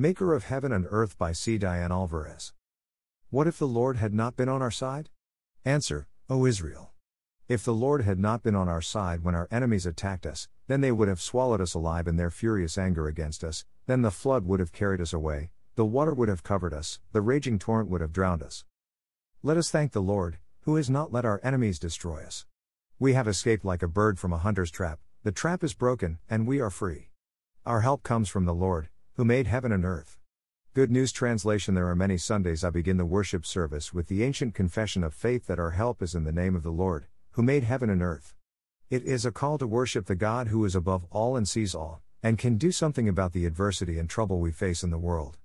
Maker of Heaven and Earth by C. Diane Alvarez. What if the Lord had not been on our side? Answer, O Israel. If the Lord had not been on our side when our enemies attacked us, then they would have swallowed us alive in their furious anger against us, then the flood would have carried us away, the water would have covered us, the raging torrent would have drowned us. Let us thank the Lord, who has not let our enemies destroy us. We have escaped like a bird from a hunter's trap, the trap is broken, and we are free. Our help comes from the Lord, who made heaven and earth. Good News Translation There are many Sundays I begin the worship service with the ancient confession of faith that our help is in the name of the Lord, who made heaven and earth. It is a call to worship the God who is above all and sees all, and can do something about the adversity and trouble we face in the world.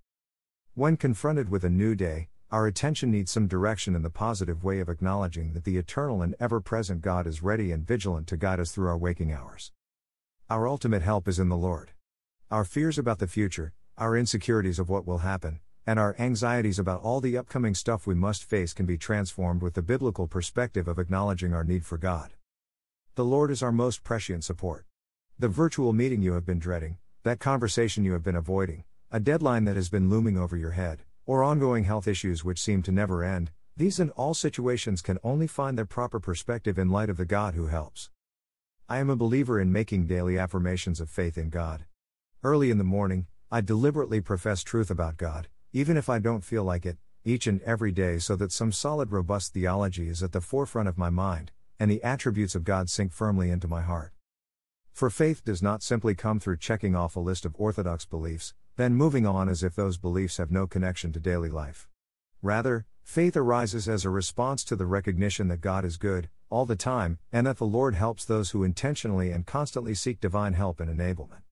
When confronted with a new day, our attention needs some direction in the positive way of acknowledging that the eternal and ever present God is ready and vigilant to guide us through our waking hours. Our ultimate help is in the Lord. Our fears about the future, our insecurities of what will happen, and our anxieties about all the upcoming stuff we must face can be transformed with the biblical perspective of acknowledging our need for God. The Lord is our most prescient support. The virtual meeting you have been dreading, that conversation you have been avoiding, a deadline that has been looming over your head, or ongoing health issues which seem to never end, these and all situations can only find their proper perspective in light of the God who helps. I am a believer in making daily affirmations of faith in God. Early in the morning, I deliberately profess truth about God, even if I don't feel like it, each and every day so that some solid, robust theology is at the forefront of my mind, and the attributes of God sink firmly into my heart. For faith does not simply come through checking off a list of orthodox beliefs, then moving on as if those beliefs have no connection to daily life. Rather, faith arises as a response to the recognition that God is good, all the time, and that the Lord helps those who intentionally and constantly seek divine help and enablement.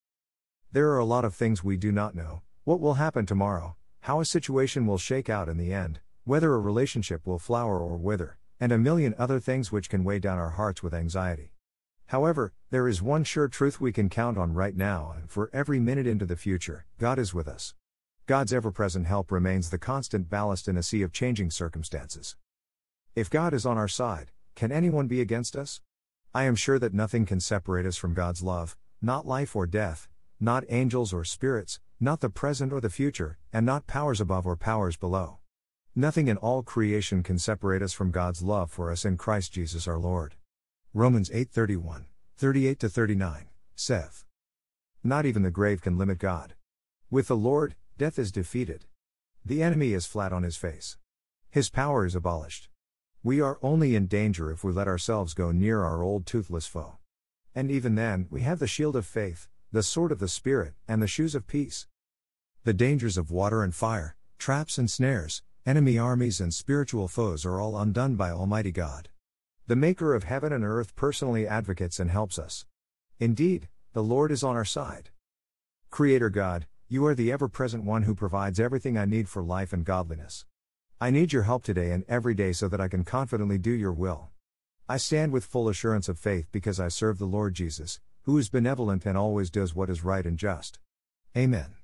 There are a lot of things we do not know what will happen tomorrow, how a situation will shake out in the end, whether a relationship will flower or wither, and a million other things which can weigh down our hearts with anxiety. However, there is one sure truth we can count on right now and for every minute into the future God is with us. God's ever present help remains the constant ballast in a sea of changing circumstances. If God is on our side, can anyone be against us? I am sure that nothing can separate us from God's love, not life or death, not angels or spirits, not the present or the future, and not powers above or powers below. Nothing in all creation can separate us from God's love for us in Christ Jesus our Lord. Romans 8:31, 38 39, Seth. Not even the grave can limit God. With the Lord, death is defeated. The enemy is flat on his face. His power is abolished. We are only in danger if we let ourselves go near our old toothless foe. And even then, we have the shield of faith, the sword of the Spirit, and the shoes of peace. The dangers of water and fire, traps and snares, enemy armies and spiritual foes are all undone by Almighty God. The Maker of heaven and earth personally advocates and helps us. Indeed, the Lord is on our side. Creator God, you are the ever present one who provides everything I need for life and godliness. I need your help today and every day so that I can confidently do your will. I stand with full assurance of faith because I serve the Lord Jesus, who is benevolent and always does what is right and just. Amen.